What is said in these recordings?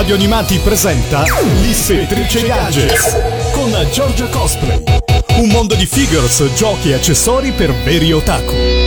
Radio Animati presenta L'Ispettrice Gadgets con Giorgia Cosplay. Un mondo di figures, giochi e accessori per veri otaku.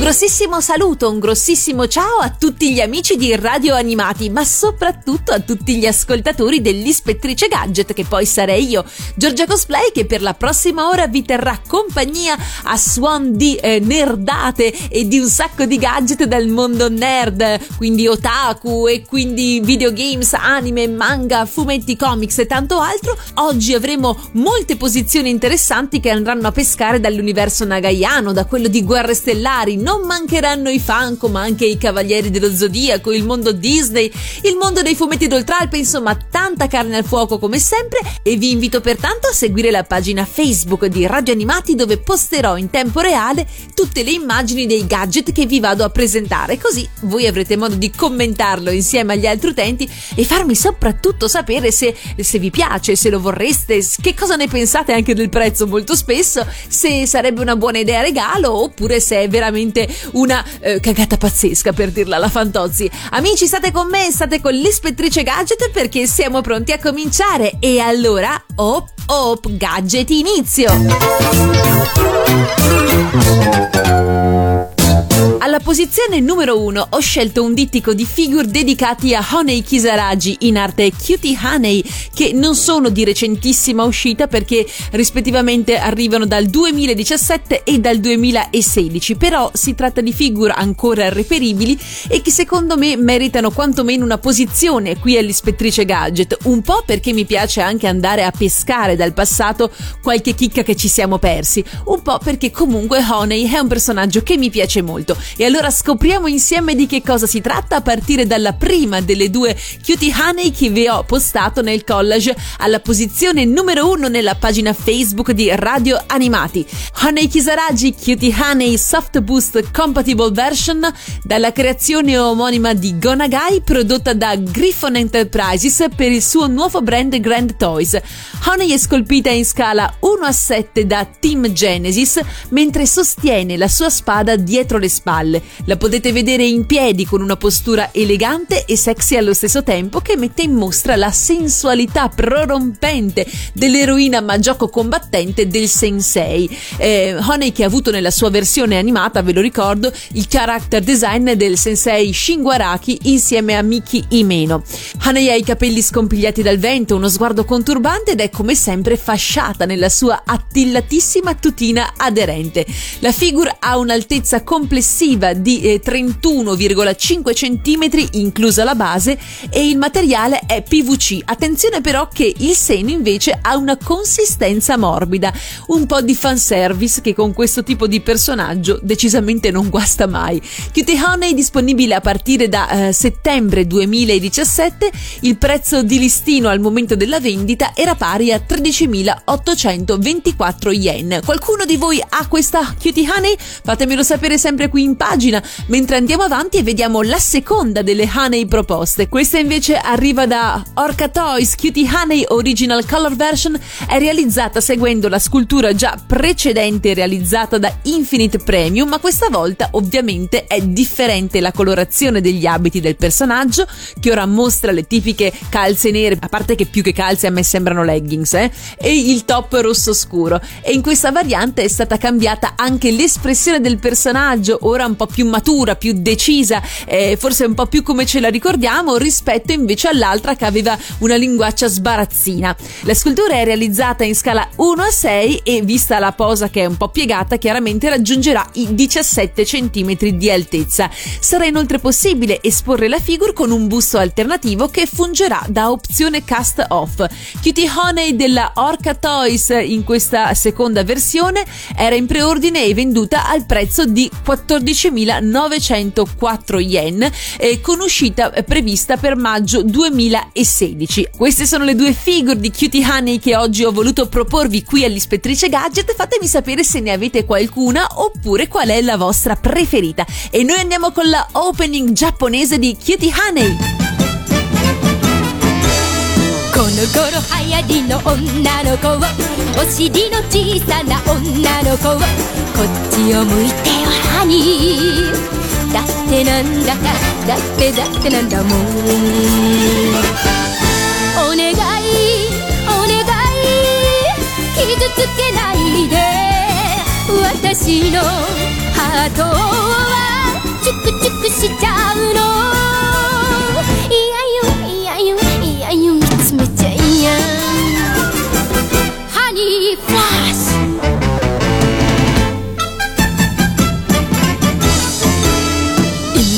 Grossissimo saluto, un grossissimo ciao a tutti gli amici di Radio Animati, ma soprattutto a tutti gli ascoltatori dell'Ispettrice Gadget, che poi sarei io, Giorgia Cosplay, che per la prossima ora vi terrà compagnia a suon di eh, nerdate e di un sacco di gadget dal mondo nerd, quindi otaku e quindi videogames, anime, manga, fumetti, comics e tanto altro. Oggi avremo molte posizioni interessanti che andranno a pescare dall'universo nagaiano, da quello di Guerre Stellari, non mancheranno i Funko, ma anche i Cavalieri dello Zodiaco, il mondo Disney, il mondo dei fumetti d'Oltralpe, insomma tanta carne al fuoco come sempre. E vi invito pertanto a seguire la pagina Facebook di Radio Animati dove posterò in tempo reale tutte le immagini dei gadget che vi vado a presentare, così voi avrete modo di commentarlo insieme agli altri utenti e farmi soprattutto sapere se, se vi piace, se lo vorreste, che cosa ne pensate anche del prezzo molto spesso, se sarebbe una buona idea regalo oppure se è veramente veramente una eh, cagata pazzesca per dirla alla Fantozzi. Amici, state con me, state con l'ispettrice Gadget perché siamo pronti a cominciare. E allora, op, op, gadget inizio! Alla posizione numero 1 ho scelto un dittico di figure dedicati a Honey Kisaragi in arte Cutie Honey che non sono di recentissima uscita perché rispettivamente arrivano dal 2017 e dal 2016 però si tratta di figure ancora reperibili e che secondo me meritano quantomeno una posizione qui all'ispettrice Gadget. Un po' perché mi piace anche andare a pescare dal passato qualche chicca che ci siamo persi un po' perché comunque Honey è un personaggio che mi piace molto e allora scopriamo insieme di che cosa si tratta a partire dalla prima delle due Cutie Honey che vi ho postato nel collage alla posizione numero uno nella pagina Facebook di Radio Animati. Honey Kisaragi Cutie Honey Soft Boost Compatible Version dalla creazione omonima di Gonagai prodotta da Griffon Enterprises per il suo nuovo brand Grand Toys. Honey è scolpita in scala 1 a 7 da Team Genesis mentre sostiene la sua spada dietro le spalle spalle. La potete vedere in piedi con una postura elegante e sexy allo stesso tempo che mette in mostra la sensualità prorompente dell'eroina ma gioco combattente del sensei. Eh, Honey che ha avuto nella sua versione animata, ve lo ricordo, il character design del sensei Shinguaraki insieme a Miki Imeno. Honey ha i capelli scompigliati dal vento, uno sguardo conturbante ed è come sempre fasciata nella sua attillatissima tutina aderente. La figure ha un'altezza complessiva complessiva di eh, 31,5 cm inclusa la base e il materiale è PVC. Attenzione però che il seno invece ha una consistenza morbida, un po' di fanservice che con questo tipo di personaggio decisamente non guasta mai. Cutie Honey è disponibile a partire da eh, settembre 2017, il prezzo di listino al momento della vendita era pari a 13.824 yen. Qualcuno di voi ha questa Cutie Honey? Fatemelo sapere sempre qui in pagina, mentre andiamo avanti e vediamo la seconda delle Honey proposte. Questa invece arriva da Orca Toys Cutie Honey Original Color Version, è realizzata seguendo la scultura già precedente realizzata da Infinite Premium, ma questa volta ovviamente è differente la colorazione degli abiti del personaggio, che ora mostra le tipiche calze nere, a parte che più che calze a me sembrano leggings, eh, e il top rosso scuro. E in questa variante è stata cambiata anche l'espressione del personaggio, ora un po' più matura, più decisa, eh, forse un po' più come ce la ricordiamo rispetto invece all'altra che aveva una linguaccia sbarazzina. La scultura è realizzata in scala 1 a 6 e vista la posa che è un po' piegata chiaramente raggiungerà i 17 cm di altezza. Sarà inoltre possibile esporre la figure con un busto alternativo che fungerà da opzione cast off. Cutie Honey della Orca Toys in questa seconda versione era in preordine e venduta al prezzo di 14 12.904 yen eh, con uscita prevista per maggio 2016. Queste sono le due figure di Cutie Honey che oggi ho voluto proporvi qui all'Ispettrice Gadget. Fatemi sapere se ne avete qualcuna oppure qual è la vostra preferita. E noi andiamo con la opening giapponese di Cutie Honey. この頃流行りの女の子をお尻の小さな女の子をこっちを向いてよ に。だってなんだかだってだってなんだもん。お願いお願い。傷つけないで。私のハートはチュクチュクしちゃうの。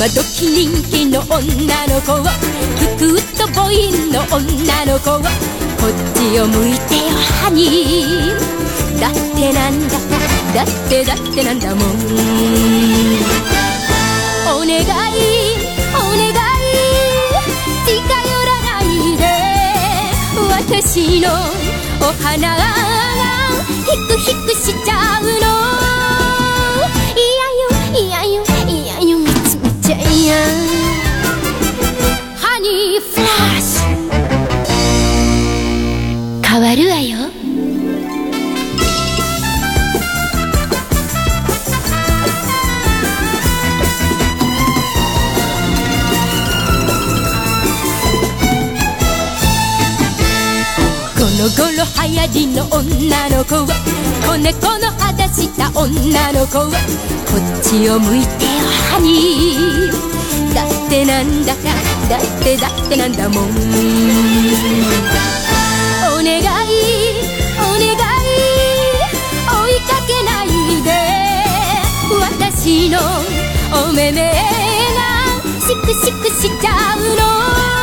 今時人気の女の子ふくっとボインの女の子をこっちを向いてよハニーだってなんだかだってだってなんだもんお願いお願い近寄らないで私のお花がヒクヒクしちゃう。のゃいや。ハニーフラッシュ変わるわよ。この頃流行りの女の子は子猫の肌した女の子はこっちを向いてよハニーだってなんだかだってだってなんだもん。お願いお願い追いかけないで。私のお目目がシクシクしちゃうの。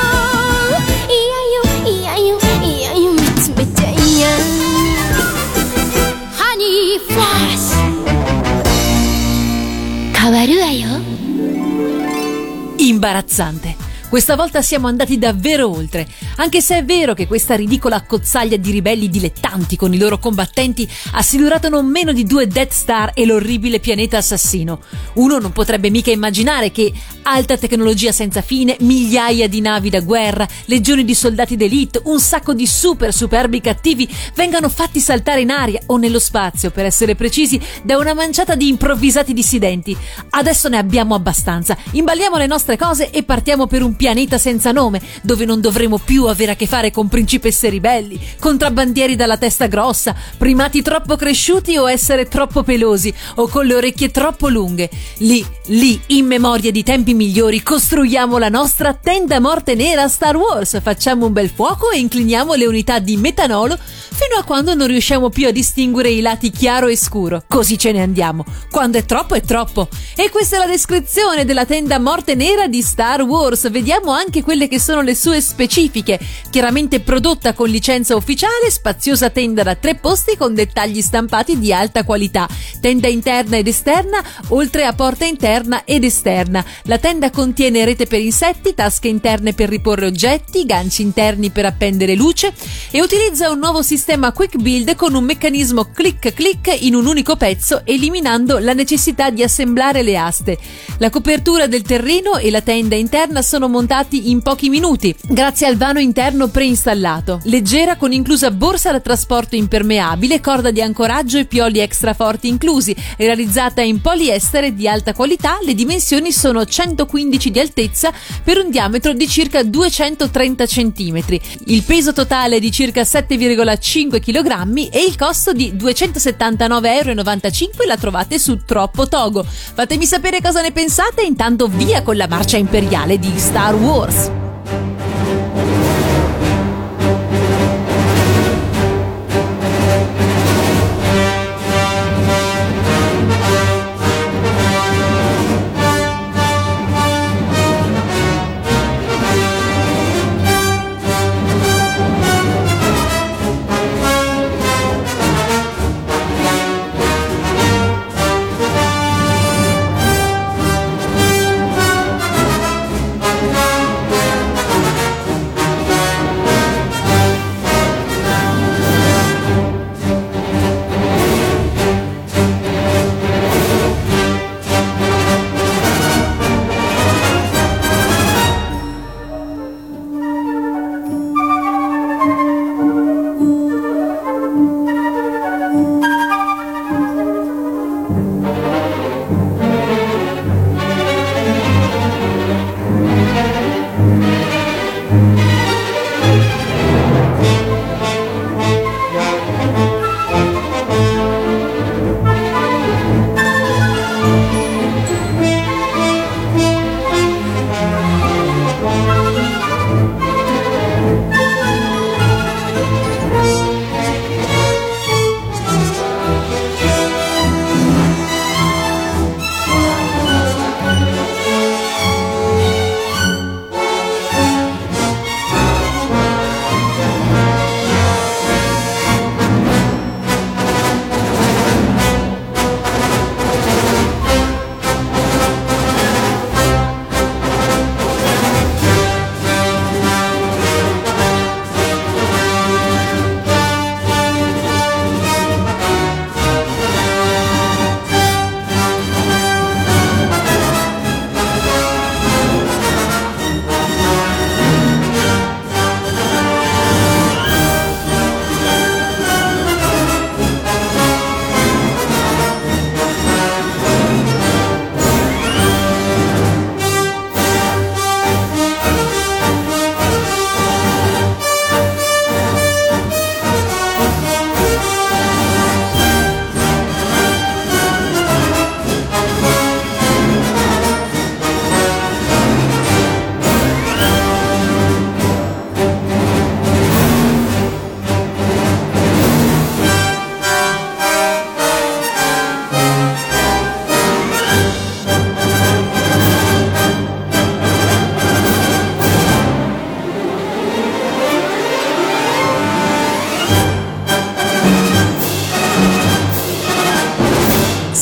Imbarazzante. Questa volta siamo andati davvero oltre, anche se è vero che questa ridicola accozzaglia di ribelli dilettanti con i loro combattenti ha silurato non meno di due Death Star e l'orribile pianeta assassino. Uno non potrebbe mica immaginare che alta tecnologia senza fine, migliaia di navi da guerra, legioni di soldati d'elite, un sacco di super superbi cattivi vengano fatti saltare in aria o nello spazio, per essere precisi, da una manciata di improvvisati dissidenti. Adesso ne abbiamo abbastanza. Imballiamo le nostre cose e partiamo per un pianeta senza nome, dove non dovremo più avere a che fare con principesse ribelli, contrabbandieri dalla testa grossa, primati troppo cresciuti o essere troppo pelosi, o con le orecchie troppo lunghe. Lì, lì, in memoria di tempi migliori, costruiamo la nostra tenda morte nera Star Wars, facciamo un bel fuoco e incliniamo le unità di metanolo fino a quando non riusciamo più a distinguere i lati chiaro e scuro. Così ce ne andiamo. Quando è troppo è troppo. E questa è la descrizione della tenda morte nera di Star Wars. Vediamo anche quelle che sono le sue specifiche. Chiaramente prodotta con licenza ufficiale, spaziosa tenda da tre posti con dettagli stampati di alta qualità. Tenda interna ed esterna, oltre a porta interna ed esterna. La tenda contiene rete per insetti, tasche interne per riporre oggetti, ganci interni per appendere luce e utilizza un nuovo sistema quick build con un meccanismo click click in un unico pezzo, eliminando la necessità di assemblare le aste. La copertura del terreno e la tenda interna sono montati in pochi minuti, grazie al vano interno preinstallato. Leggera con inclusa borsa da trasporto impermeabile, corda di ancoraggio e pioli extra forti inclusi. Realizzata in poliestere di alta qualità, le dimensioni sono 115 di altezza per un diametro di circa 230 cm. Il peso totale è di circa 7,5 kg e il costo di 279,95 euro la trovate su Troppo Togo. Fatemi sapere cosa ne pensate, intanto via con la marcia imperiale di Star Wars.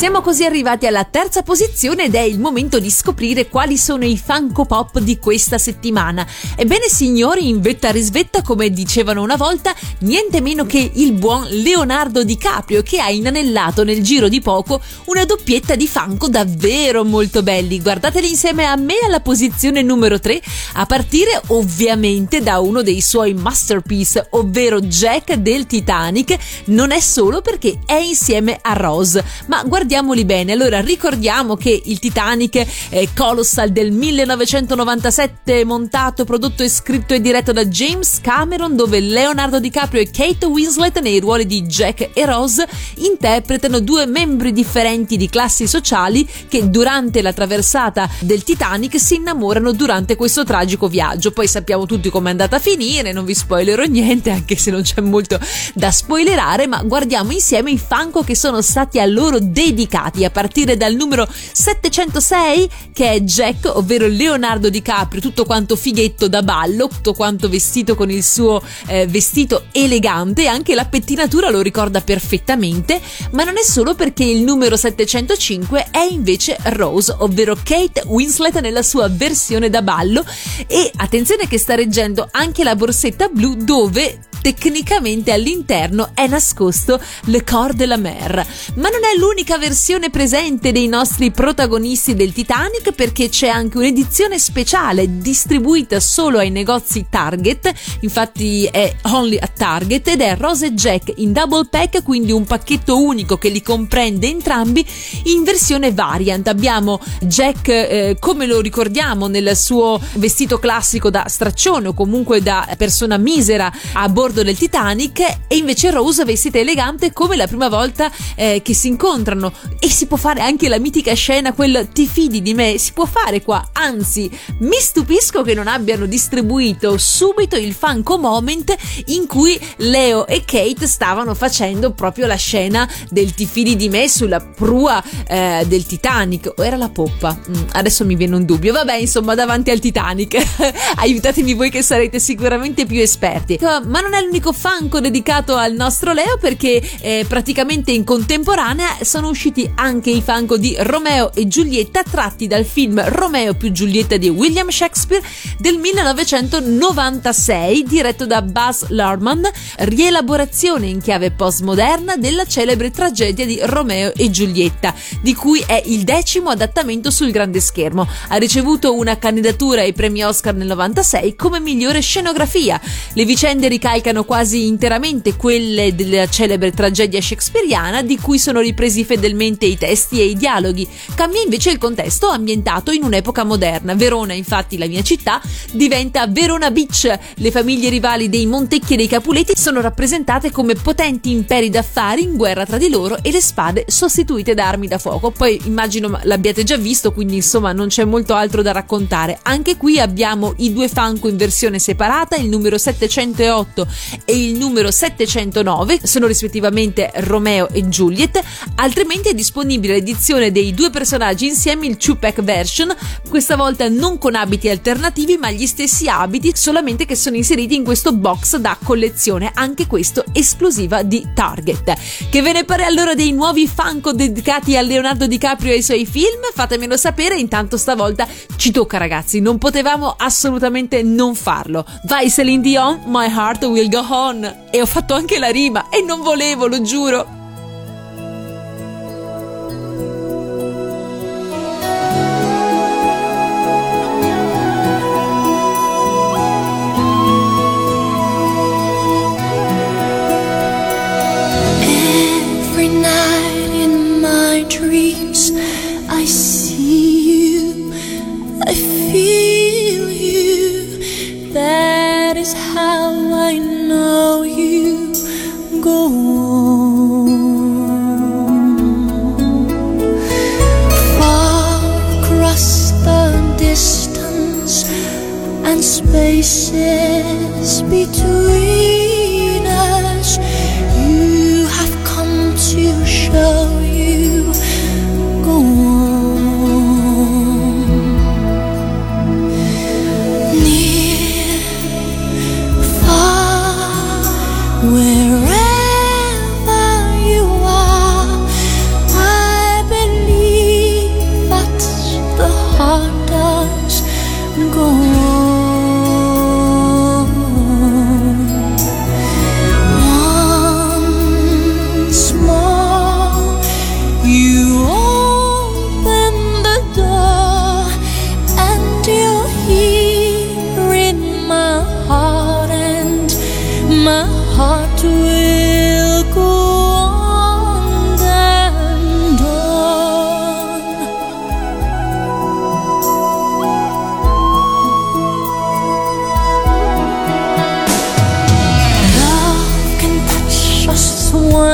Siamo così arrivati alla terza posizione ed è il momento di scoprire quali sono i Funko Pop di questa settimana. Ebbene signori, in vetta risvetta, come dicevano una volta, niente meno che il buon Leonardo DiCaprio che ha inanellato nel giro di poco una doppietta di Funko davvero molto belli. Guardateli insieme a me alla posizione numero 3, a partire ovviamente da uno dei suoi masterpiece, ovvero Jack del Titanic. Non è solo perché è insieme a Rose, ma guardate guardiamoli bene. Allora, ricordiamo che il Titanic è Colossal del 1997, montato, prodotto e scritto e diretto da James Cameron, dove Leonardo DiCaprio e Kate Winslet nei ruoli di Jack e Rose interpretano due membri differenti di classi sociali che durante la traversata del Titanic si innamorano durante questo tragico viaggio. Poi sappiamo tutti come è andata a finire, non vi spoilerò niente, anche se non c'è molto da spoilerare, ma guardiamo insieme i fanco che sono stati a loro dedicati dedicati a partire dal numero 706 che è Jack, ovvero Leonardo DiCaprio, tutto quanto fighetto da ballo, tutto quanto vestito con il suo eh, vestito elegante, anche la pettinatura lo ricorda perfettamente, ma non è solo perché il numero 705 è invece Rose, ovvero Kate Winslet nella sua versione da ballo. E attenzione che sta reggendo anche la borsetta blu dove tecnicamente all'interno è nascosto Le Corps de la Mer. Ma non è l'unica versione presente dei nostri protagonisti del Titanic perché c'è anche un'edizione speciale distribuita solo ai negozi Target, infatti è only a Target ed è Rose Jack in double pack, quindi un pacchetto unico che li comprende entrambi in versione variant. Abbiamo Jack eh, come lo ricordiamo nel suo vestito classico da straccione o comunque da persona misera a bordo bordo del Titanic e invece Rose vestita elegante come la prima volta eh, che si incontrano. E si può fare anche la mitica scena quel ti fidi di me? Si può fare qua. Anzi mi stupisco che non abbiano distribuito subito il Funko Moment in cui Leo e Kate stavano facendo proprio la scena del ti fidi di me? sulla prua eh, del Titanic. O era la poppa? Mm, adesso mi viene un dubbio. Vabbè insomma davanti al Titanic. Aiutatemi voi che sarete sicuramente più esperti. Ma non è è l'unico fanco dedicato al nostro Leo perché eh, praticamente in contemporanea sono usciti anche i fanco di Romeo e Giulietta tratti dal film Romeo più Giulietta di William Shakespeare del 1996 diretto da Buzz Lerman, rielaborazione in chiave postmoderna della celebre tragedia di Romeo e Giulietta, di cui è il decimo adattamento sul grande schermo. Ha ricevuto una candidatura ai premi Oscar nel 96 come migliore scenografia. Le vicende ricalcano ricalcano quasi interamente quelle della celebre tragedia shakespeariana di cui sono ripresi fedelmente i testi e i dialoghi. Cambia invece il contesto ambientato in un'epoca moderna. Verona, infatti, la mia città, diventa Verona Beach. Le famiglie rivali dei Montecchi e dei Capuleti sono rappresentate come potenti imperi d'affari in guerra tra di loro e le spade sostituite da armi da fuoco. Poi immagino l'abbiate già visto, quindi insomma non c'è molto altro da raccontare. Anche qui abbiamo i due Funko in versione separata, il numero 708 e il numero 709 sono rispettivamente Romeo e Juliet, altrimenti è disponibile l'edizione dei due personaggi insieme il 2-pack version, questa volta non con abiti alternativi ma gli stessi abiti, solamente che sono inseriti in questo box da collezione, anche questo esclusiva di Target. Che ve ne pare allora dei nuovi Funko dedicati a Leonardo DiCaprio e ai suoi film? Fatemelo sapere, intanto stavolta ci tocca ragazzi, non potevamo assolutamente non farlo. Vai Celine Dion, My Heart Will Go On e ho fatto anche la rima e non volevo, lo giuro.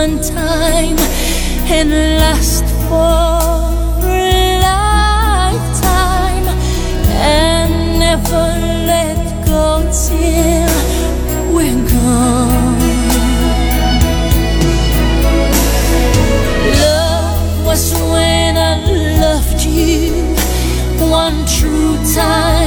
One time and last for a lifetime and never let go till we're gone. Love was when I loved you one true time.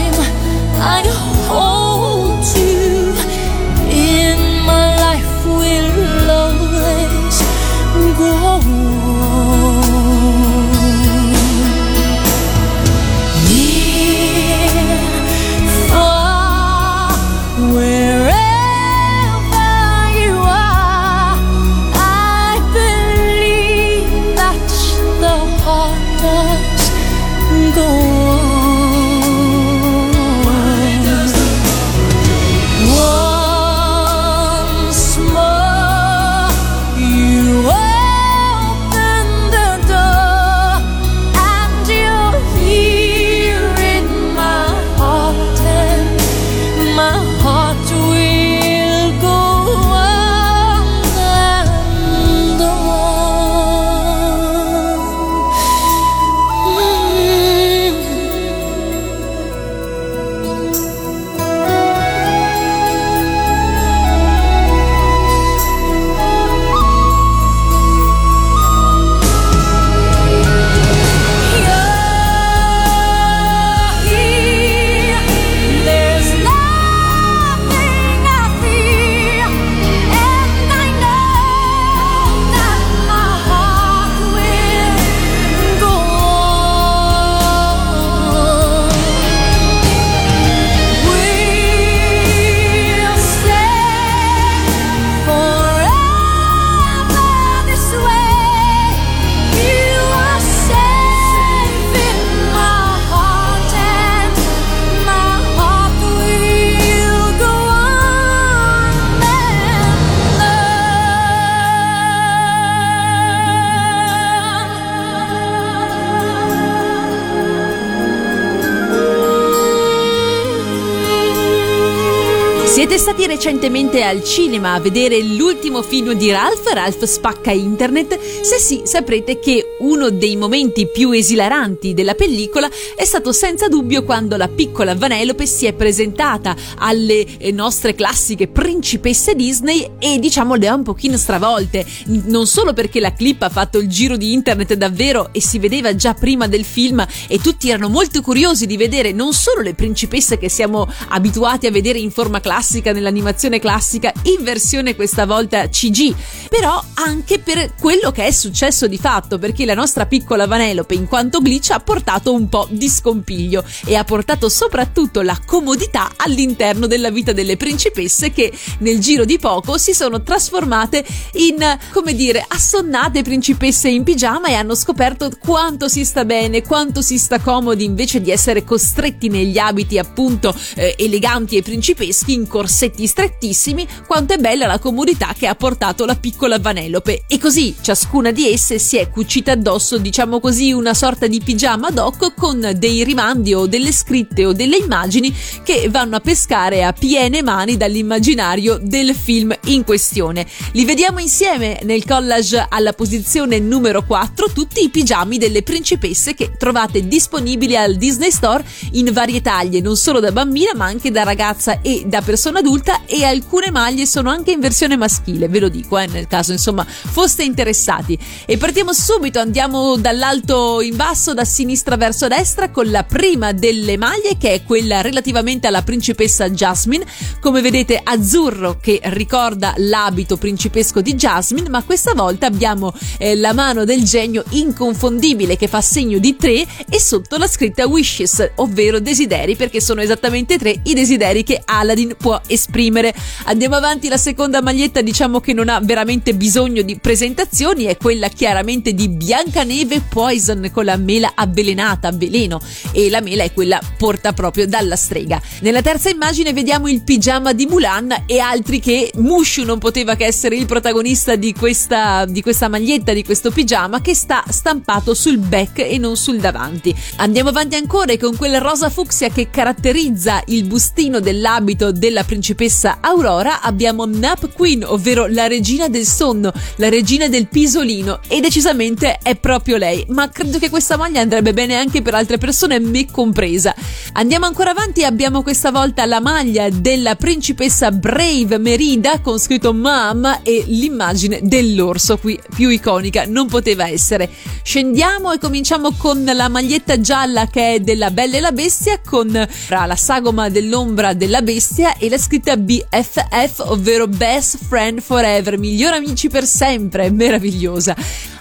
Recentemente al cinema a vedere l'ultimo film di Ralph, Ralph spacca internet? Se sì, saprete che uno dei momenti più esilaranti della pellicola è stato senza dubbio quando la piccola Vanellope si è presentata alle eh, nostre classiche principesse Disney e diciamo le ha un pochino stravolte, non solo perché la clip ha fatto il giro di internet davvero e si vedeva già prima del film e tutti erano molto curiosi di vedere non solo le principesse che siamo abituati a vedere in forma classica nell'animazione classica in versione questa volta CG, però anche per quello che è successo di fatto, perché la nostra piccola Vanellope in quanto glitch ha portato un po' di scompiglio e ha portato soprattutto la comodità all'interno della vita delle principesse che nel giro di poco si sono trasformate in, come dire, assonnate principesse in pigiama e hanno scoperto quanto si sta bene, quanto si sta comodi invece di essere costretti negli abiti appunto eh, eleganti e principeschi in corsetti strettissimi, quanto è bella la comodità che ha portato la piccola Vanellope. E così ciascuna di esse si è cucita addosso, diciamo così, una sorta di pigiama ad hoc con dei rimandi o delle scritte o delle immagini che vanno a pescare a piene mani dall'immaginario del film in questione. Li vediamo insieme nel collage alla posizione numero 4, tutti i pigiami delle principesse che trovate disponibili al Disney Store in varie taglie, non solo da bambina ma anche da ragazza e da persona adulta e alcune maglie sono anche in versione maschile, ve lo dico, eh, nel caso insomma foste interessati. E partiamo subito, andiamo dall'alto in basso, da sinistra verso destra con la prima delle maglie che è quella relativamente alla principessa Jasmine, come vedete azzurro che ricorda l'abito principesco di Jasmine, ma questa volta abbiamo eh, la mano del genio inconfondibile che fa segno di tre e sotto la scritta wishes, ovvero desideri, perché sono esattamente tre i desideri che Aladdin può esprimere. Andiamo avanti, la seconda maglietta diciamo che non ha veramente bisogno di presentazioni, è quella chiaramente di bianco Biancaneve Poison con la mela avvelenata, veleno, e la mela è quella porta proprio dalla strega. Nella terza immagine vediamo il pigiama di Mulan e altri che Mushu non poteva che essere il protagonista di questa, di questa maglietta, di questo pigiama che sta stampato sul back e non sul davanti. Andiamo avanti ancora con quel rosa fucsia che caratterizza il bustino dell'abito della principessa Aurora abbiamo Nap Queen, ovvero la regina del sonno, la regina del pisolino e decisamente è proprio lei, ma credo che questa maglia andrebbe bene anche per altre persone, me compresa. Andiamo ancora avanti abbiamo questa volta la maglia della principessa Brave Merida con scritto Mom e l'immagine dell'orso qui più iconica non poteva essere. Scendiamo e cominciamo con la maglietta gialla che è della Bella e la Bestia con la sagoma dell'ombra della bestia e la scritta BFF ovvero Best Friend Forever, migliori amici per sempre, meravigliosa.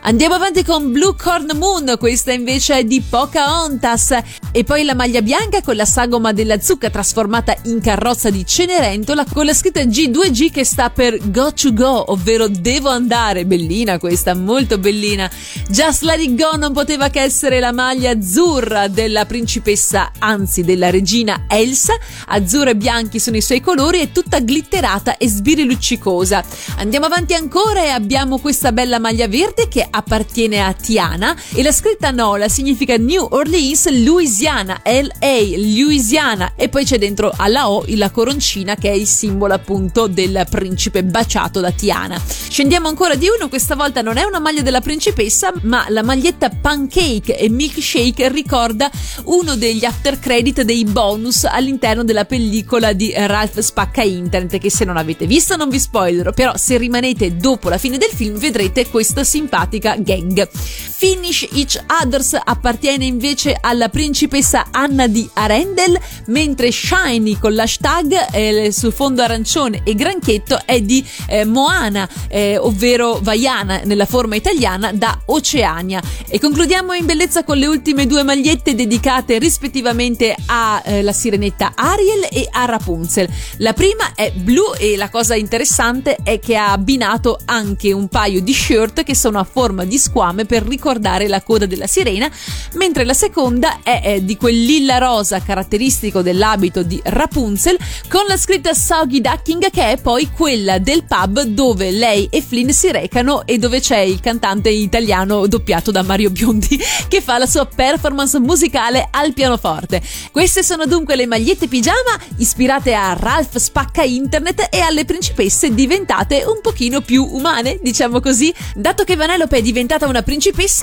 Andiamo avanti con Blue Corn Moon, questa invece è di Pocahontas. E poi la maglia bianca con la sagoma della zucca trasformata in carrozza di Cenerentola con la scritta G2G che sta per Go to Go, ovvero devo andare. Bellina questa, molto bellina. Just Let It Go non poteva che essere la maglia azzurra della principessa, anzi della regina Elsa. Azzurro e bianchi sono i suoi colori e tutta glitterata e sbiriluccicosa. Andiamo avanti ancora e abbiamo questa bella maglia verde che appartiene a Tiana e la scritta Nola significa New Orleans, Louisiana, LA, Louisiana e poi c'è dentro alla O la coroncina che è il simbolo appunto del principe baciato da Tiana. Scendiamo ancora di uno, questa volta non è una maglia della principessa ma la maglietta pancake e milkshake ricorda uno degli after credit dei bonus all'interno della pellicola di Ralph Spacca Internet che se non avete visto non vi spoilerò però se rimanete dopo la fine del film vedrete questa simpatica gang. Finish Each Others appartiene invece alla principessa Anna di Arendel, mentre Shiny con l'hashtag eh, sul fondo arancione e granchetto è di eh, Moana, eh, ovvero Vaiana nella forma italiana da Oceania. E concludiamo in bellezza con le ultime due magliette dedicate rispettivamente alla sirenetta Ariel e a Rapunzel. La prima è blu e la cosa interessante è che ha abbinato anche un paio di shirt che sono a forma di squame per ricordare la coda della sirena, mentre la seconda è, è di quel lilla rosa caratteristico dell'abito di Rapunzel con la scritta Soggy Ducking che è poi quella del pub dove lei e Flynn si recano e dove c'è il cantante italiano doppiato da Mario Biondi che fa la sua performance musicale al pianoforte. Queste sono dunque le magliette pigiama ispirate a Ralph Spacca Internet e alle principesse diventate un pochino più umane, diciamo così. Dato che Vanellope è diventata una principessa,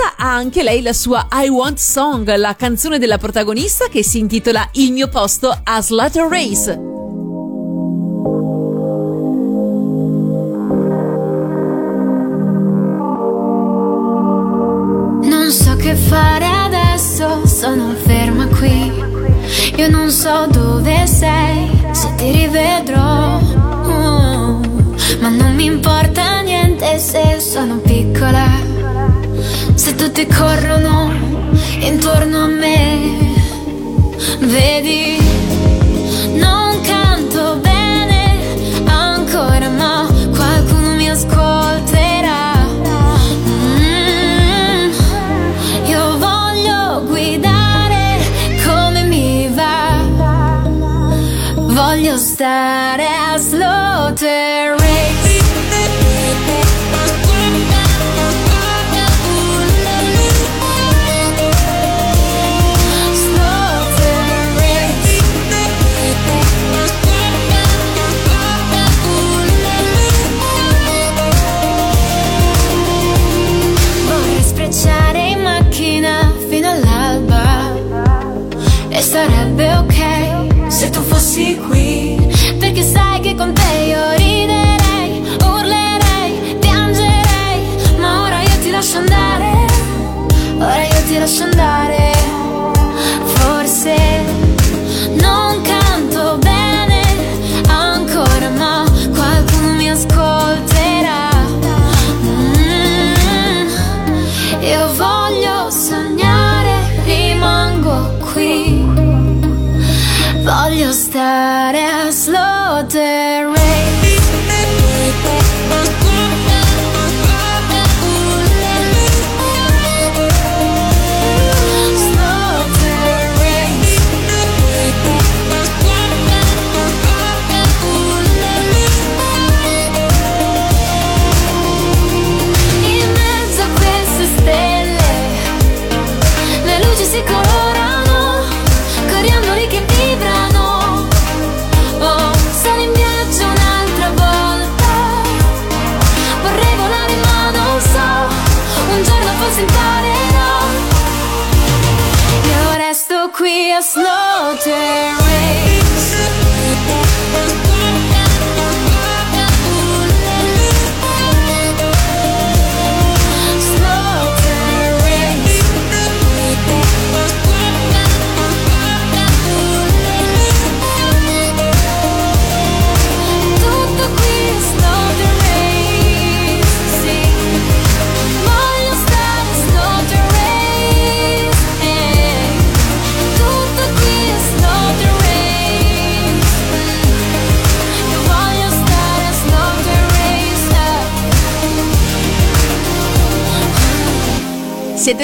ha anche lei la sua I Want Song, la canzone della protagonista che si intitola Il mio posto a Slaughter Race. Non so che fare adesso, sono ferma qui. Io non so dove sei, se ti rivedrò. Oh, ma non mi importa Se tutti corrono intorno a me, vedi.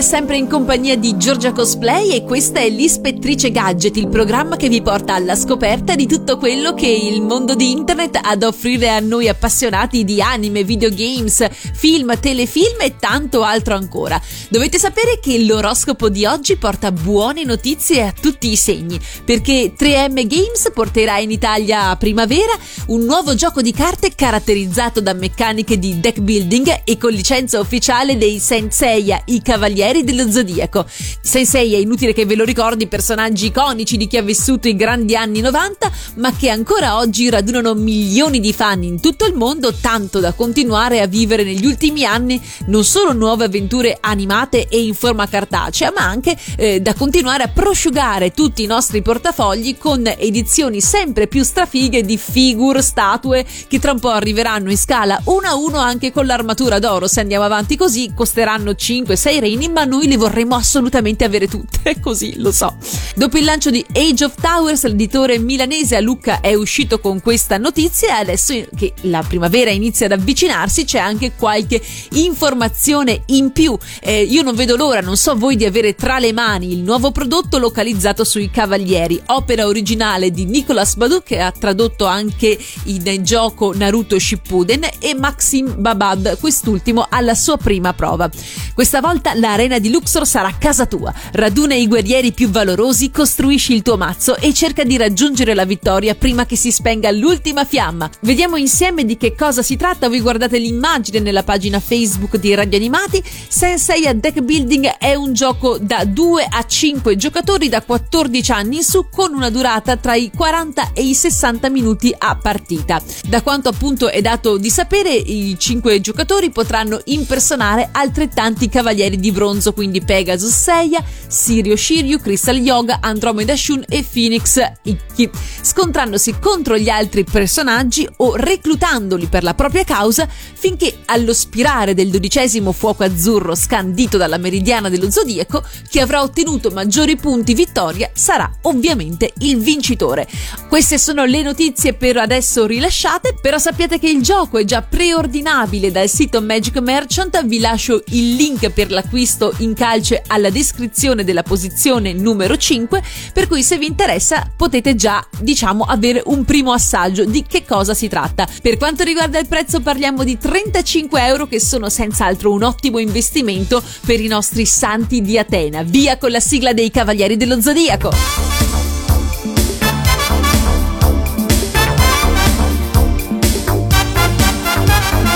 Sempre in compagnia di Giorgia Cosplay e questa è l'Ispettrice Gadget, il programma che vi porta alla scoperta di tutto quello che il mondo di internet ha da offrire a noi appassionati di anime, videogames, film, telefilm e tanto altro ancora. Dovete sapere che l'oroscopo di oggi porta buone notizie a tutti i segni, perché 3M Games porterà in Italia a primavera un nuovo gioco di carte caratterizzato da meccaniche di deck building e con licenza ufficiale dei Senseiya, i Cavalieri dello Zodiaco. Sensei è inutile che ve lo ricordi, personaggi iconici di chi ha vissuto i grandi anni 90, ma che ancora oggi radunano milioni di fan in tutto il mondo, tanto da continuare a vivere negli ultimi anni non solo nuove avventure animate e in forma cartacea, ma anche eh, da continuare a prosciugare tutti i nostri portafogli con edizioni sempre più strafighe di figure, statue che tra un po' arriveranno in scala uno a uno anche con l'armatura d'oro. Se andiamo avanti così, costeranno 5-6 reini, ma noi le vorremmo assolutamente avere tutte, così lo so. Dopo il lancio di Age of Towers, l'editore milanese a Lucca è uscito con questa notizia e adesso che la primavera inizia ad avvicinarsi c'è anche qualche informazione in più. Eh, io non vedo l'ora, non so voi, di avere tra le mani il nuovo prodotto localizzato sui Cavalieri, opera originale di Nicolas Badu che ha tradotto anche in gioco Naruto Shippuden e Maxim Babad, quest'ultimo alla sua prima prova. Questa volta l'arena di Luxor sarà casa tua. Raduna i guerrieri più valorosi, costruisci il tuo mazzo e cerca di raggiungere la vittoria prima che si spenga l'ultima fiamma. Vediamo insieme di che cosa si tratta. Voi guardate l'immagine nella pagina Facebook di Radio Animati. Sensei Deck Building è un gioco da 2 a 5 giocatori da 14 anni in su con una durata tra i 40 e i 60 minuti a partita. Da quanto appunto è dato di sapere, i 5 giocatori potranno impersonare altrettanti cavalieri di bronzo, quindi Pegasus Seiya, Sirio Shiryu, Crystal Yoga, Andromeda Shun e Phoenix Ikki, scontrandosi contro gli altri personaggi o reclutandoli per la propria causa finché allo spirare del dodicesimo fuoco azzurro scandito dalla meridiana dello zodiaco, chi avrà ottenuto maggiori punti vittoria sarà ovviamente il vincitore. Queste sono le notizie per adesso rilasciate, però sappiate che il gioco è già preordinabile dal sito Magic Merchant, vi lascio il link per l'acquisto in calce alla descrizione della posizione numero 5, per cui se vi interessa potete già, diciamo, avere un primo assaggio di che cosa si tratta. Per quanto riguarda il prezzo parliamo di 35 euro che sono senz'altro un ottimo investimento per i nostri santi di Atena. Via con la sigla dei Cavalieri dello Zodiaco!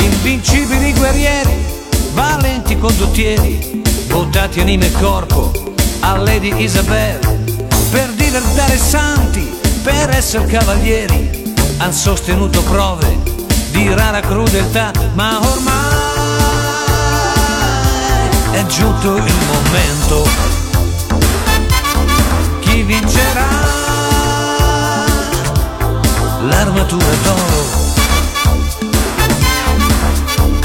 Invincibili guerrieri, valenti condottieri, votati anime e corpo a Lady Isabel, per diventare santi, per essere cavalieri, han sostenuto prove di rara crudeltà, ma ormai è giunto il momento. Chi vincerà? L'armatura d'oro.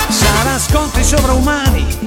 Sarà scontri sovraumani,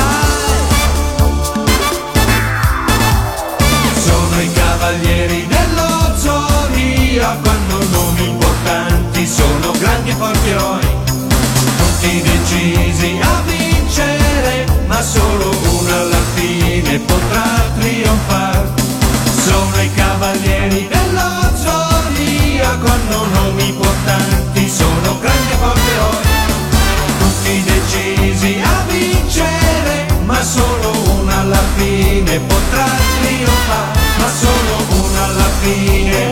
Eroi, tutti decisi a vincere, ma solo uno alla fine potrà trionfare. Sono i cavalieri dello zodiaco, hanno nomi importanti, sono grandi eroi, tutti decisi a vincere, ma solo uno alla fine potrà trionfare, ma solo uno alla fine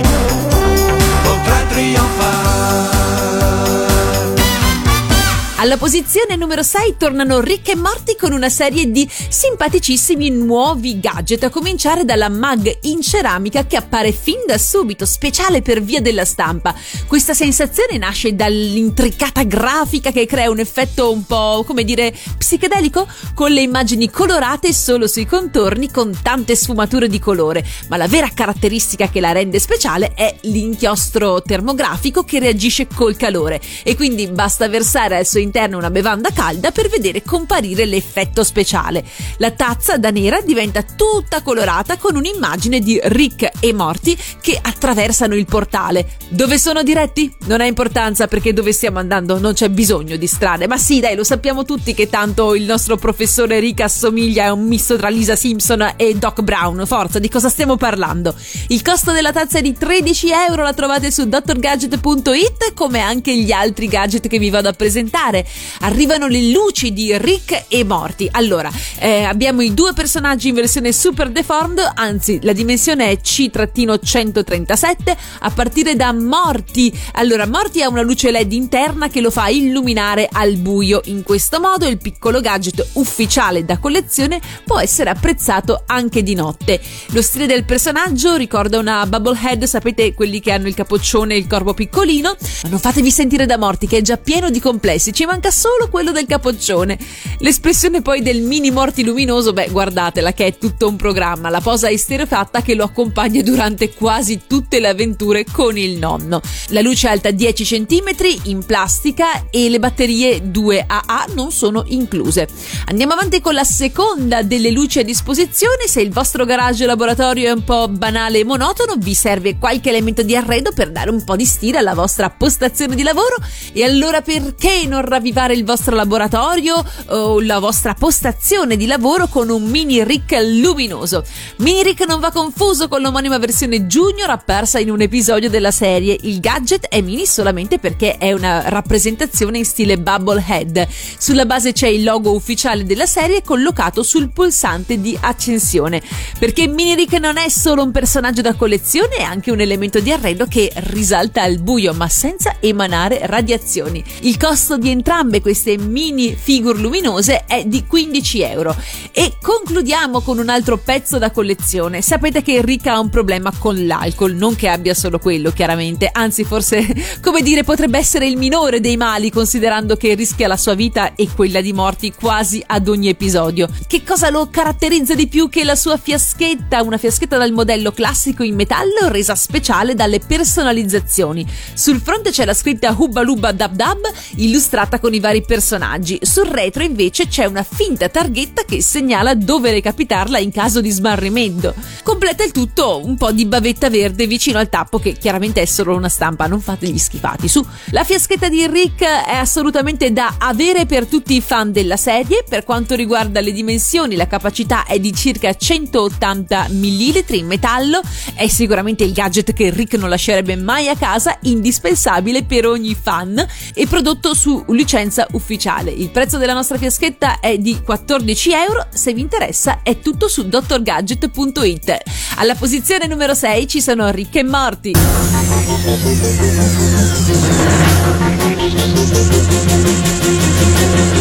Alla posizione numero 6 tornano Rick e Morty con una serie di simpaticissimi nuovi gadget, a cominciare dalla mug in ceramica che appare fin da subito, speciale per via della stampa. Questa sensazione nasce dall'intricata grafica che crea un effetto un po', come dire, psichedelico, con le immagini colorate solo sui contorni con tante sfumature di colore, ma la vera caratteristica che la rende speciale è l'inchiostro termografico che reagisce col calore. E quindi basta versare al suo interno una bevanda calda per vedere comparire l'effetto speciale. La tazza da nera diventa tutta colorata con un'immagine di Rick e Morty che attraversano il portale. Dove sono diretti? Non ha importanza perché dove stiamo andando non c'è bisogno di strade, ma sì dai lo sappiamo tutti che tanto il nostro professore Rick assomiglia a un misto tra Lisa Simpson e Doc Brown, forza di cosa stiamo parlando? Il costo della tazza è di 13 euro, la trovate su drgadget.it come anche gli altri gadget che vi vado a presentare. Arrivano le luci di Rick e Morty. Allora, eh, abbiamo i due personaggi in versione super deformed, anzi la dimensione è C-137 a partire da Morty. Allora, Morty ha una luce LED interna che lo fa illuminare al buio. In questo modo il piccolo gadget ufficiale da collezione può essere apprezzato anche di notte. Lo stile del personaggio ricorda una bubblehead, sapete quelli che hanno il capoccione e il corpo piccolino? Ma non fatevi sentire da Morty che è già pieno di complessi, ci manca solo quello del capoccione. L'espressione poi del mini Morty luminoso, beh guardatela che è tutto un programma, la posa estereofatta che lo accompagna durante quasi tutte le avventure con il nonno. La luce alta 10 cm in plastica e le batterie 2AA non sono incluse. Andiamo avanti con la seconda delle luci a disposizione, se il vostro garage laboratorio è un po' banale e monotono, vi serve qualche elemento di arredo per dare un po' di stile alla vostra postazione di lavoro e allora perché non ravvivare il vostro laboratorio o la vostra postazione di lavoro con un mini Rick luminoso? Mini Rick non va confuso con l'omonima versione junior apparsa in un episodio della serie. Il gadget è mini solamente perché è una rappresentazione in stile bubblehead. Sulla base c'è il logo ufficiale della serie collocato sul pulsante di accensione. Perché Mini Rick non è solo un personaggio da collezione, è anche un elemento di arredo che risalta al buio ma senza emanare radiazioni. Il costo di entrambe queste mini figure luminose è di 15 euro. E concludiamo con un altro pezzo da collezione. Sapete che Rick ha un problema con l'alcol, non che abbia solo quello, chiaramente, anzi forse, come dire, potrebbe essere il minore dei mali considerando che rischia la sua vita e quella di morti quasi ad ogni episodio. Che cosa lo caratterizza di più che la sua fiaschetta, una fiaschetta dal modello classico in metallo resa speciale dalle personalizzazioni. Sul fronte c'è la scritta Hubba Lubba Dab Dab illustrata con i vari personaggi. Sul retro invece c'è una finta targhetta che segnala dove recapitarla in caso di smarrimento. Completa il tutto un po' di bavetta verde vicino al tappo che chiaramente è solo una stampa, non fate gli schifati. Su, la fiaschetta di Rick è assolutamente da avere per tutti i fan della serie. Per quanto riguarda le dimensioni, la capacità è di circa 180 ml in metallo. È sicuramente il gadget che Rick non lascerebbe mai a casa, indispensabile per ogni fan e prodotto su licenza ufficiale. Il prezzo della nostra fiaschetta è di 14 euro. Se vi interessa, è tutto su drgadget.it. Alla posizione numero 6 ci sono Rick e Morty.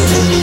Se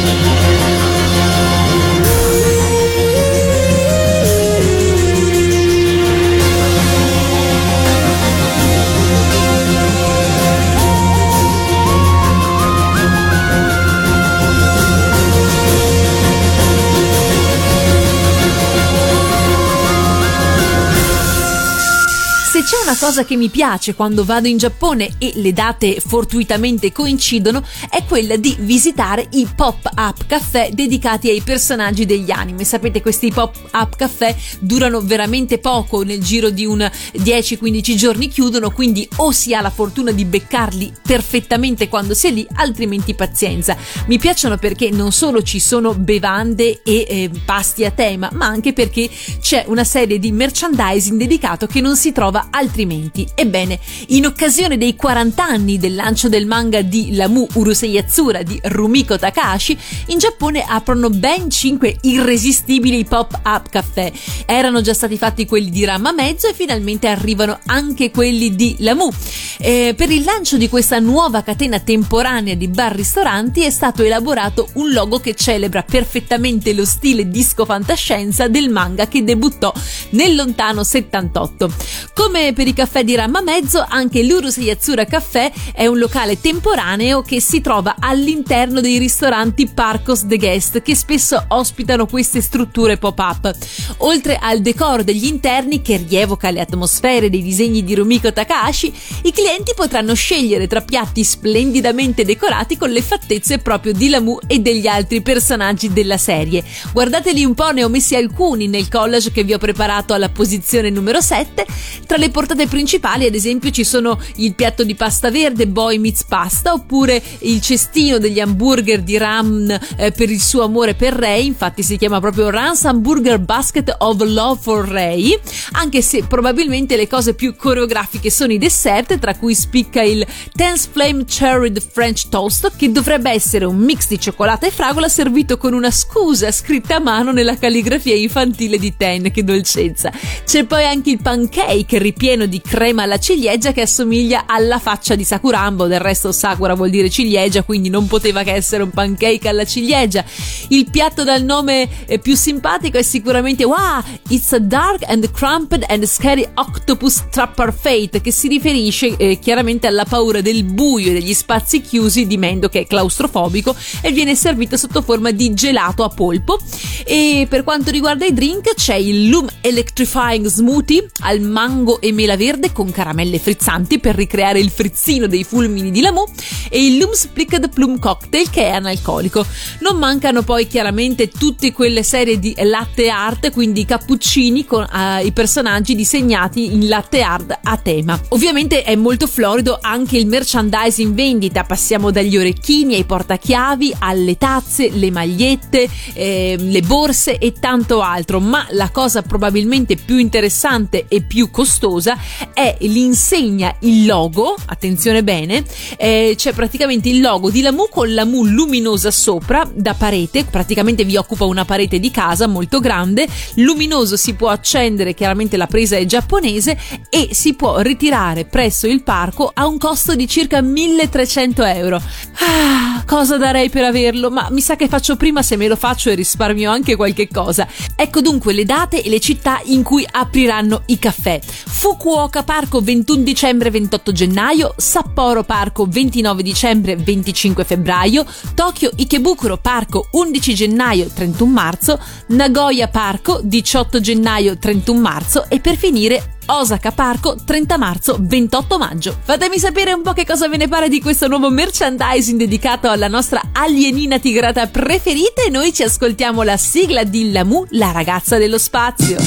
una cosa che mi piace quando vado in Giappone e le date fortuitamente coincidono, è quella di visitare i pop-up caffè dedicati ai personaggi degli anime. Sapete, questi pop-up caffè durano veramente poco, nel giro di un 10-15 giorni chiudono, quindi o si ha la fortuna di beccarli perfettamente quando si è lì, altrimenti pazienza. Mi piacciono perché non solo ci sono bevande e eh, pasti a tema, ma anche perché c'è una serie di merchandising dedicato che non si trova altrove altrimenti. Ebbene, in occasione dei 40 anni del lancio del manga di Lamu Urusei Yatsura di Rumiko Takahashi, in Giappone aprono ben 5 irresistibili pop-up caffè. Erano già stati fatti quelli di Ramma Mezzo e finalmente arrivano anche quelli di Lamu. Eh, per il lancio di questa nuova catena temporanea di bar-ristoranti è stato elaborato un logo che celebra perfettamente lo stile disco fantascienza del manga che debuttò nel lontano 78. Come per i caffè di Ramma Mezzo, anche l'Urusei Yatsura Caffè è un locale temporaneo che si trova all'interno dei ristoranti Parcos de Guest che spesso ospitano queste strutture pop-up. Oltre al decoro degli interni che rievoca le atmosfere dei disegni di Rumiko Takahashi, i clienti potranno scegliere tra piatti splendidamente decorati con le fattezze proprio di Lamu e degli altri personaggi della serie. Guardateli un po', ne ho messi alcuni nel collage che vi ho preparato alla posizione numero 7. Tra le portate principali, ad esempio, ci sono il piatto di pasta verde Boy Meets Pasta oppure il cestino degli hamburger di Ram eh, per il suo amore per Ray, infatti si chiama proprio Rams Hamburger Basket of Love for Ray, anche se probabilmente le cose più coreografiche sono i dessert, tra cui spicca il Tense Flame Cherried French Toast, che dovrebbe essere un mix di cioccolata e fragola servito con una scusa scritta a mano nella calligrafia infantile di Ten, che dolcezza. C'è poi anche il pancake ripieno di crema alla ciliegia che assomiglia alla faccia di Sakurambo, del resto Sakura vuol dire ciliegia, quindi non poteva che essere un pancake alla ciliegia. Il piatto dal nome eh, più simpatico è sicuramente Wow, it's a dark and cramped and scary octopus trapper fate, che si riferisce eh, chiaramente alla paura del buio e degli spazi chiusi di Mendo che è claustrofobico e viene servito sotto forma di gelato a polpo. E per quanto riguarda i drink c'è il Loom Electrifying Smoothie al mango e mela verde con caramelle frizzanti per ricreare il frizzino dei fulmini di Lamu e il Loom Splicked Plum Cocktail che è analcolico. Non mancano poi chiaramente tutte quelle serie di latte art, quindi cappuccini con eh, i personaggi disegnati in latte art a tema. Ovviamente è molto florido anche il merchandise in vendita, passiamo dagli orecchini ai portachiavi alle tazze, le magliette, eh, le borse e tanto altro, ma la cosa probabilmente più interessante e più costosa è l'insegna, il logo, attenzione bene, eh, c'è praticamente il logo di Lamu con la Mu luminosa sopra da parete, praticamente vi occupa una parete di casa molto grande, luminoso si può accendere, chiaramente la presa è giapponese e si può ritirare presso il parco a un costo di circa 1300 euro. Ah, cosa darei per averlo? Ma mi sa che faccio prima se me lo faccio e risparmio anche qualche cosa. Ecco dunque le date e le città in cui apriranno i caffè. Fukuoka Parco 21 dicembre 28 gennaio, Sapporo Parco 29 dicembre 25 febbraio, Tokyo Ikebukuro Parco 11 gennaio 31 marzo, Nagoya Parco 18 gennaio 31 marzo. E per finire Osaka Parco 30 marzo 28 maggio. Fatemi sapere un po' che cosa ve ne pare di questo nuovo merchandising dedicato alla nostra alienina tigrata preferita. E noi ci ascoltiamo la sigla di Lamu, la ragazza dello spazio.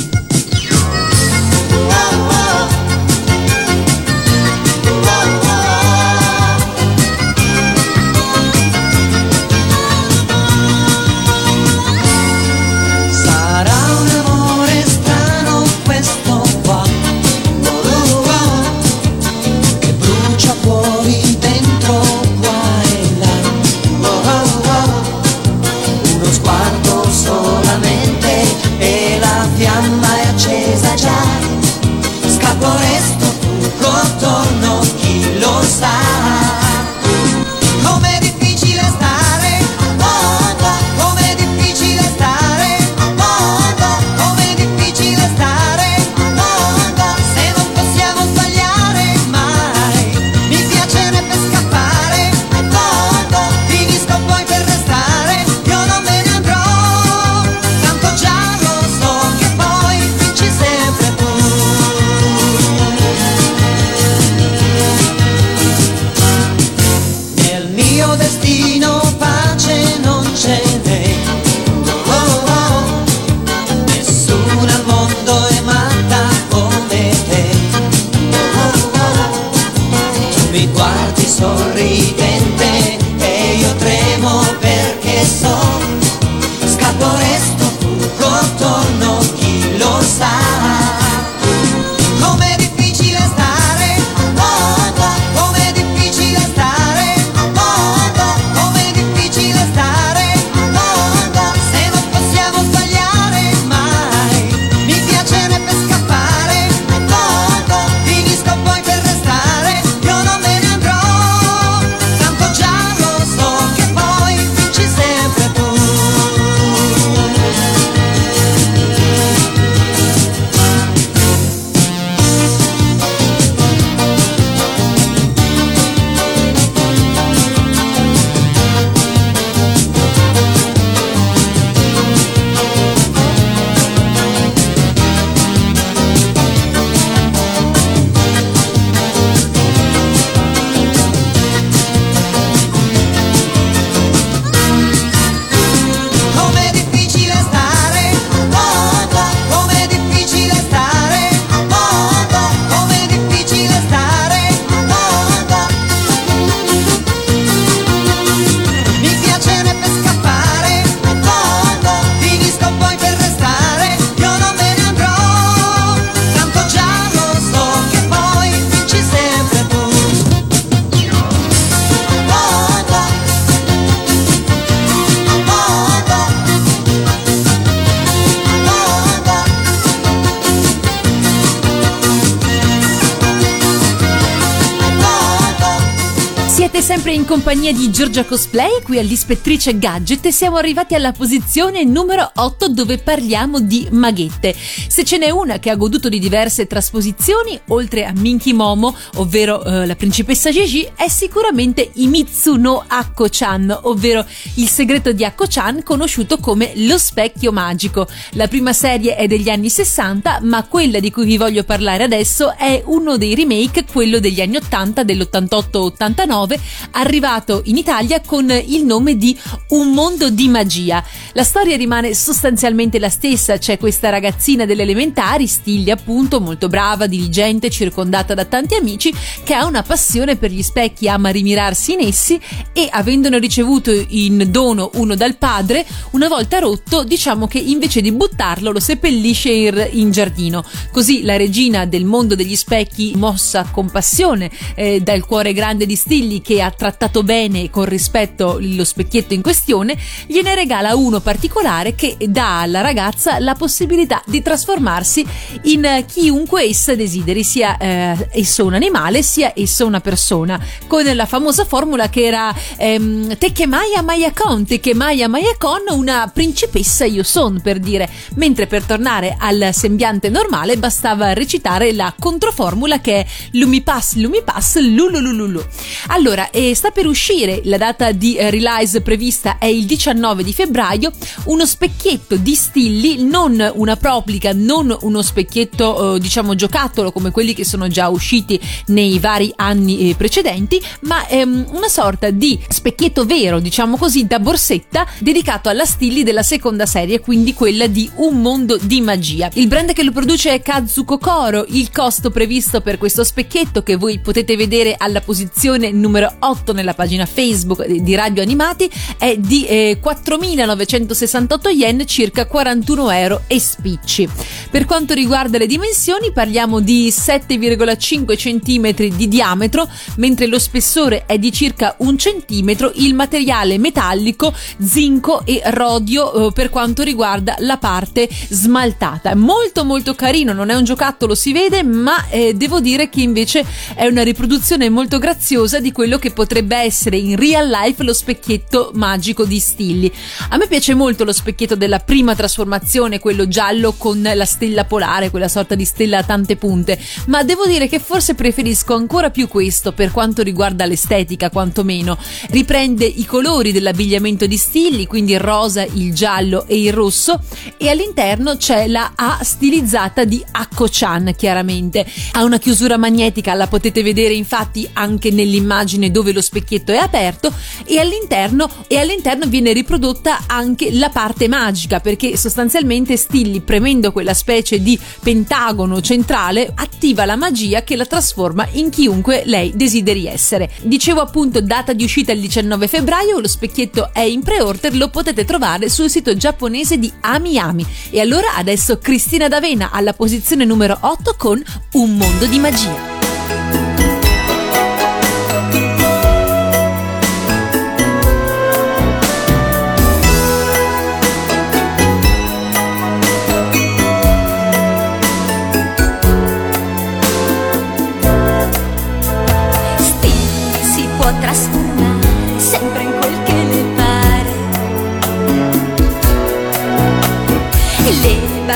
Compagnia di Giorgia Cosplay qui all'Ispettrice Gadget siamo arrivati alla posizione numero 8 dove parliamo di maghette. Se ce n'è una che ha goduto di diverse trasposizioni, oltre a Minky Momo, ovvero eh, la principessa Gigi, è sicuramente Imitsu no Akko-chan, ovvero il segreto di Akko-chan conosciuto come lo specchio magico. La prima serie è degli anni 60, ma quella di cui vi voglio parlare adesso è uno dei remake, quello degli anni 80, dell'88-89, arrivato in Italia con il nome di Un mondo di magia. La storia rimane sostanzialmente la stessa, c'è questa ragazzina delle elementari, Stilli appunto, molto brava, diligente, circondata da tanti amici, che ha una passione per gli specchi, ama rimirarsi in essi e avendone ricevuto in dono uno dal padre, una volta rotto, diciamo che invece di buttarlo lo seppellisce in, in giardino. Così la regina del mondo degli specchi, mossa con passione eh, dal cuore grande di Stilli, che ha trattato bene e con rispetto lo specchietto in questione, gliene regala uno particolare che dà alla ragazza la possibilità di trasformarsi in chiunque essa desideri, sia eh, esso un animale sia esso una persona, con la famosa formula che era ehm, Tekemaya Mayakon, Tekemaya Mayakon, una principessa io son per dire, mentre per tornare al sembiante normale bastava recitare la controformula che è Lumipass, Lumipass, Lululululu. Allora, eh, sta per uscire, la data di eh, release prevista è il 19 di febbraio, uno specchietto di stilli, non una proplica, non uno specchietto eh, diciamo giocattolo come quelli che sono già usciti nei vari anni eh, precedenti, ma ehm, una sorta di specchietto vero, diciamo così, da borsetta dedicato alla stilli della seconda serie, quindi quella di Un mondo di magia. Il brand che lo produce è Kazuko Koro, il costo previsto per questo specchietto che voi potete vedere alla posizione numero 8 nella pagina Facebook di Radio Animati è di eh, 4.968 yen, circa 41 euro e spicci. Per quanto riguarda le dimensioni parliamo di 7,5 cm di diametro, mentre lo spessore è di circa un centimetro, il materiale metallico, zinco e rodio eh, per quanto riguarda la parte smaltata. Molto molto carino, non è un giocattolo si vede, ma eh, devo dire che invece è una riproduzione molto graziosa di quello che potrebbe essere in real life lo specchietto magico di Stilli. A me piace molto lo specchietto della prima trasformazione, quello giallo con la stella polare, quella sorta di stella a tante punte, ma devo dire che forse preferisco ancora più questo per quanto riguarda l'estetica, quantomeno. Riprende i colori dell'abbigliamento di Stilli, quindi il rosa, il giallo e il rosso, e all'interno c'è la A stilizzata di Akko-chan, chiaramente. Ha una chiusura magnetica, la potete vedere infatti anche nell'immagine dove lo specchietto è aperto e all'interno, e all'interno viene riprodotta anche la parte magica perché sostanzialmente Stilli premendo quella specie di pentagono centrale attiva la magia che la trasforma in chiunque lei desideri essere. Dicevo appunto data di uscita il 19 febbraio, lo specchietto è in pre-order, lo potete trovare sul sito giapponese di Amiami. E allora adesso Cristina D'Avena alla posizione numero 8 con Un mondo di magia.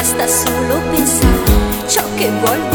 Basta solo pensare ciò che vuol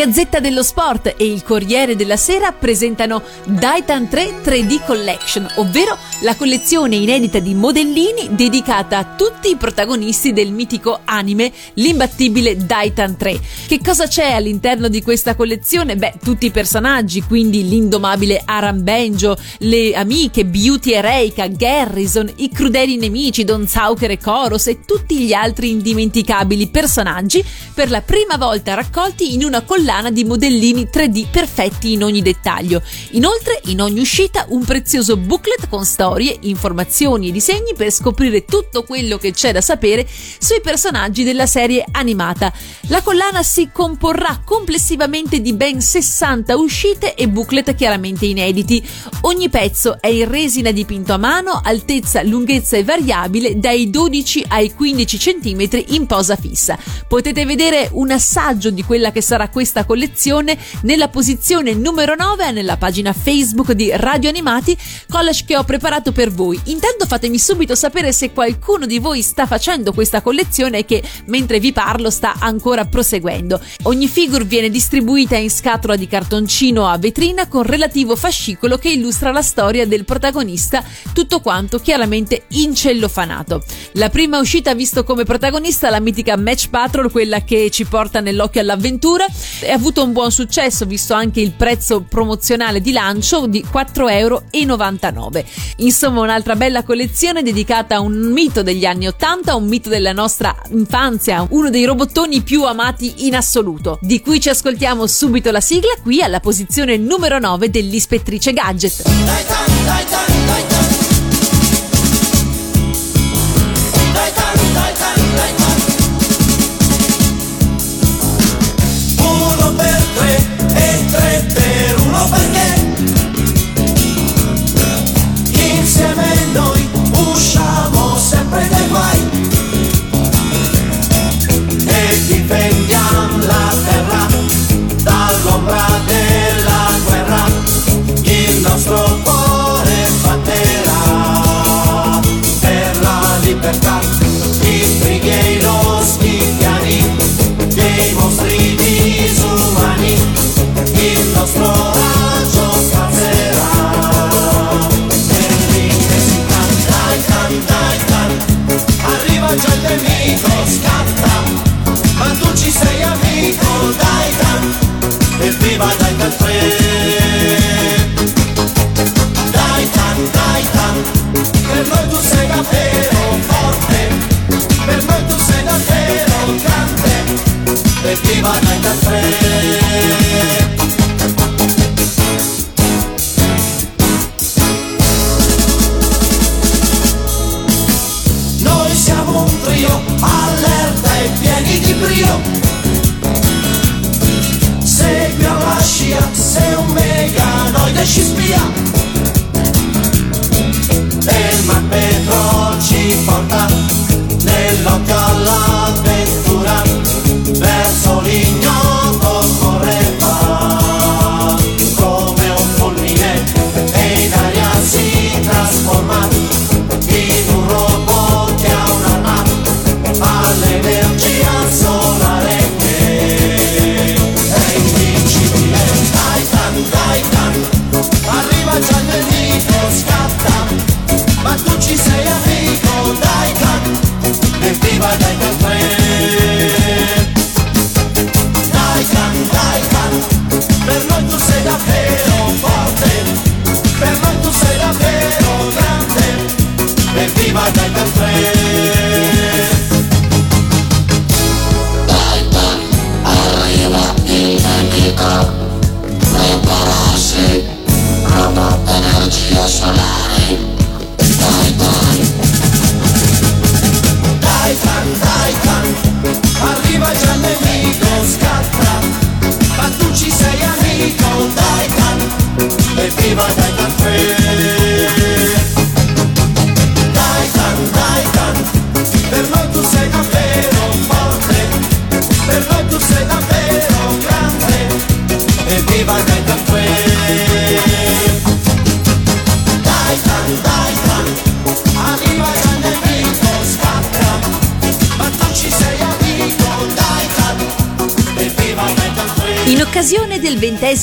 Gazzetta dello Sport e il Corriere della Sera presentano Daitan 3 3D Collection, ovvero la collezione inedita di modellini dedicata a tutti i protagonisti del mitico anime L'imbattibile Daitan 3. Che cosa c'è all'interno di questa collezione? Beh, tutti i personaggi, quindi l'indomabile Aram Benjo, le amiche Beauty e Reika, Garrison, i crudeli nemici Don Zauker e Koros e tutti gli altri indimenticabili personaggi per la prima volta raccolti in una collana di modellini 3D perfetti in ogni dettaglio. Inoltre, in ogni uscita, un prezioso booklet con storie, informazioni e disegni per scoprire tutto quello che c'è da sapere sui personaggi della serie animata. La collana si comporrà complessivamente di ben 60 uscite e booklet chiaramente inediti. Ogni pezzo è in resina dipinto a mano, altezza, lunghezza e variabile dai 12 ai 15 cm in posa fissa. Potete vedere un assaggio di quella che sarà questa collezione nella posizione numero 9 nella pagina Facebook di Radio Animati, college che ho preparato per voi. Intanto fatemi subito sapere se qualcuno di voi sta facendo questa collezione e che mentre vi parlo sta ancora proseguendo. Ogni figure viene distribuita in scatola di cartoncino a vetrina con relativo fascicolo che illustra la storia del protagonista, tutto quanto chiaramente incellofanato. La prima uscita ha visto come protagonista la mitica Match Patrol, quella che ci porta nell'occhio all'avventura, ha avuto un buon successo visto anche il prezzo promozionale di lancio di 4,99 euro. Insomma, un'altra bella collezione dedicata a un mito degli anni 80, un mito della nostra infanzia, uno dei robottoni più amati in assoluto, di cui ci ascoltiamo subito la sigla qui alla posizione numero 9 dell'Ispettrice Gadget. Uno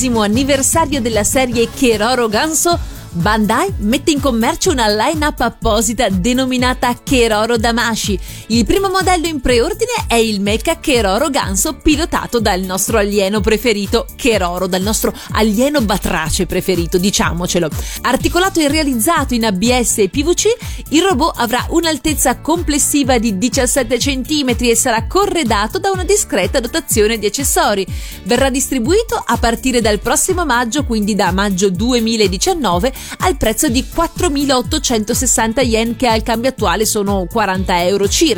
ventesimo anniversario della serie Keroro Ganso, Bandai mette in commercio una line-up apposita denominata Keroro Damashi. Il primo modello in preordine è il mecha Keroro Ganso pilotato dal nostro alieno preferito Keroro, dal nostro alieno batrace preferito, diciamocelo. Articolato e realizzato in ABS e PVC, il robot avrà un'altezza complessiva di 17 cm e sarà corredato da una discreta dotazione di accessori. Verrà distribuito a partire dal prossimo maggio, quindi da maggio 2019, al prezzo di 4.860 yen che al cambio attuale sono 40 euro circa.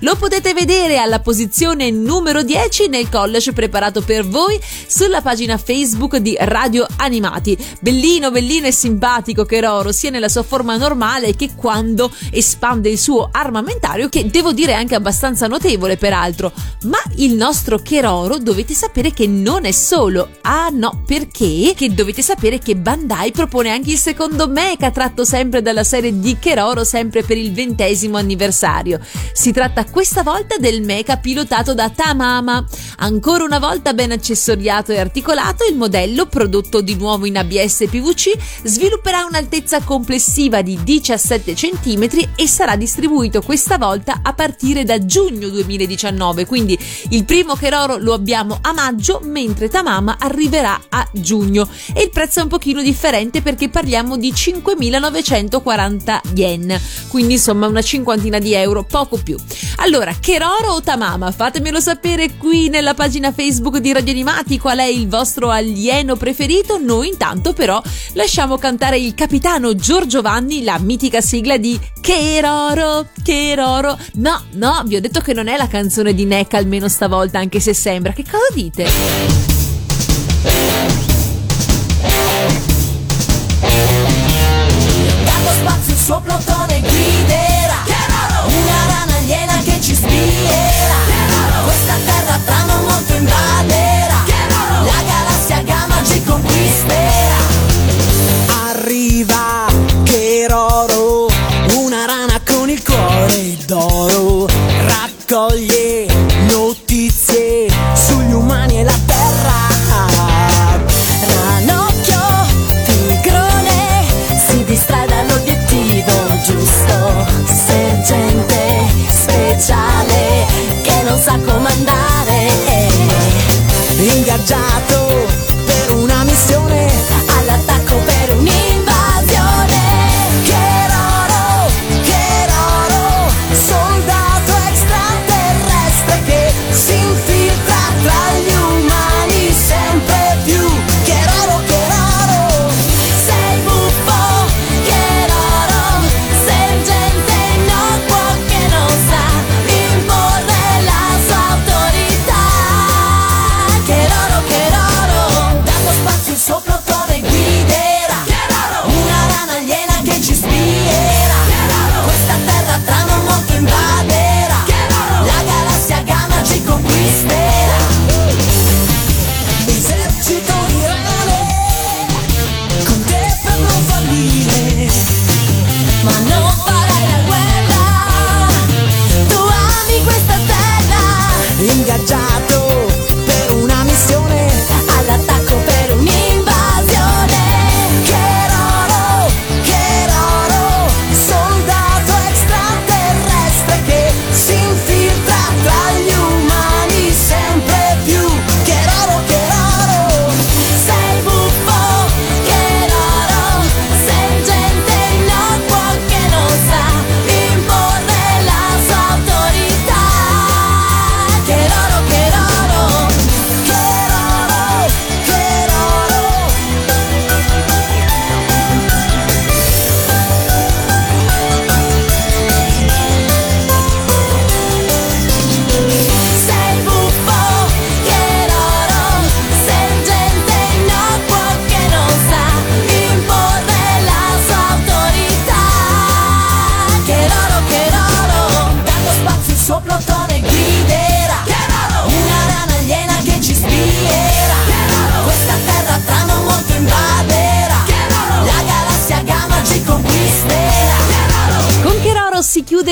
Lo potete vedere alla posizione numero 10 nel collage preparato per voi sulla pagina Facebook di Radio Animati. Bellino, bellino e simpatico Keroro sia nella sua forma normale che quando espande il suo armamentario che devo dire anche abbastanza notevole peraltro. Ma il nostro Keroro dovete sapere che non è solo. Ah no, perché? Che dovete sapere che Bandai propone anche il secondo mecha tratto sempre dalla serie di Keroro sempre per il ventesimo anniversario. Si tratta questa volta del mecha pilotato da Tamama. Ancora una volta ben accessoriato e articolato, il modello, prodotto di nuovo in ABS PVC, svilupperà un'altezza complessiva di 17 cm e sarà distribuito questa volta a partire da giugno 2019. Quindi il primo Keroro lo abbiamo a maggio, mentre Tamama arriverà a giugno. E il prezzo è un pochino differente perché parliamo di 5.940 yen, quindi insomma una cinquantina di euro, poco più. Allora, Keroro o Tamama? Fatemelo sapere qui nella pagina Facebook di Radio Animati qual è il vostro alieno preferito. Noi intanto però lasciamo cantare il capitano Giorgio Vanni, la mitica sigla di Keroro, Keroro. No, no, vi ho detto che non è la canzone di Neck almeno stavolta, anche se sembra. Che cosa dite? Il suo plotone spoglie, notizie sugli umani e la terra. Ranocchio, tigrone, si distrae all'obiettivo giusto. Sergente speciale che non sa comandare. Ingaggiato.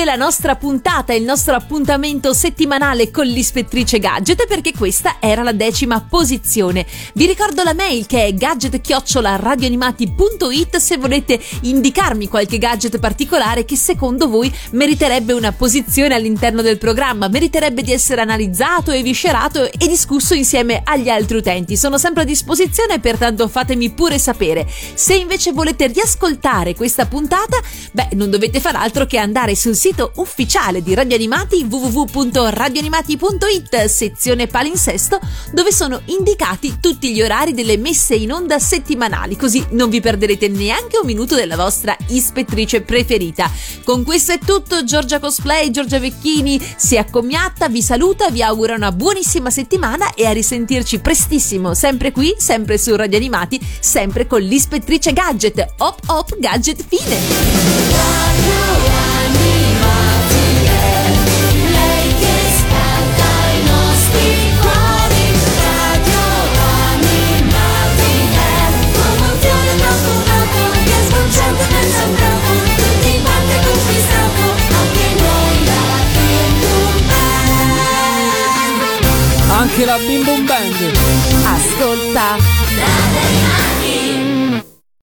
La nostra puntata, il nostro appuntamento settimanale con l'ispettrice Gadget perché questa era la decima posizione. Vi ricordo la mail che è gadget-radioanimati.it se volete indicarmi qualche gadget particolare che secondo voi meriterebbe una posizione all'interno del programma, meriterebbe di essere analizzato, eviscerato e discusso insieme agli altri utenti. Sono sempre a disposizione, pertanto fatemi pure sapere. Se invece volete riascoltare questa puntata, beh, non dovete far altro che andare sul sito ufficiale di Radio Animati www.radioanimati.it, sezione palinsesto, dove sono indicati tutti gli orari delle messe in onda settimanali, così non vi perderete neanche un minuto della vostra ispettrice preferita. Con questo è tutto, Giorgia Cosplay, Giorgia Vecchini si accomiata, vi saluta, vi augura una buonissima settimana e a risentirci prestissimo, sempre qui, sempre su Radio Animati, sempre con l'ispettrice Gadget. Hop hop gadget fine! Anche la Bim Bum Band. Ascolta!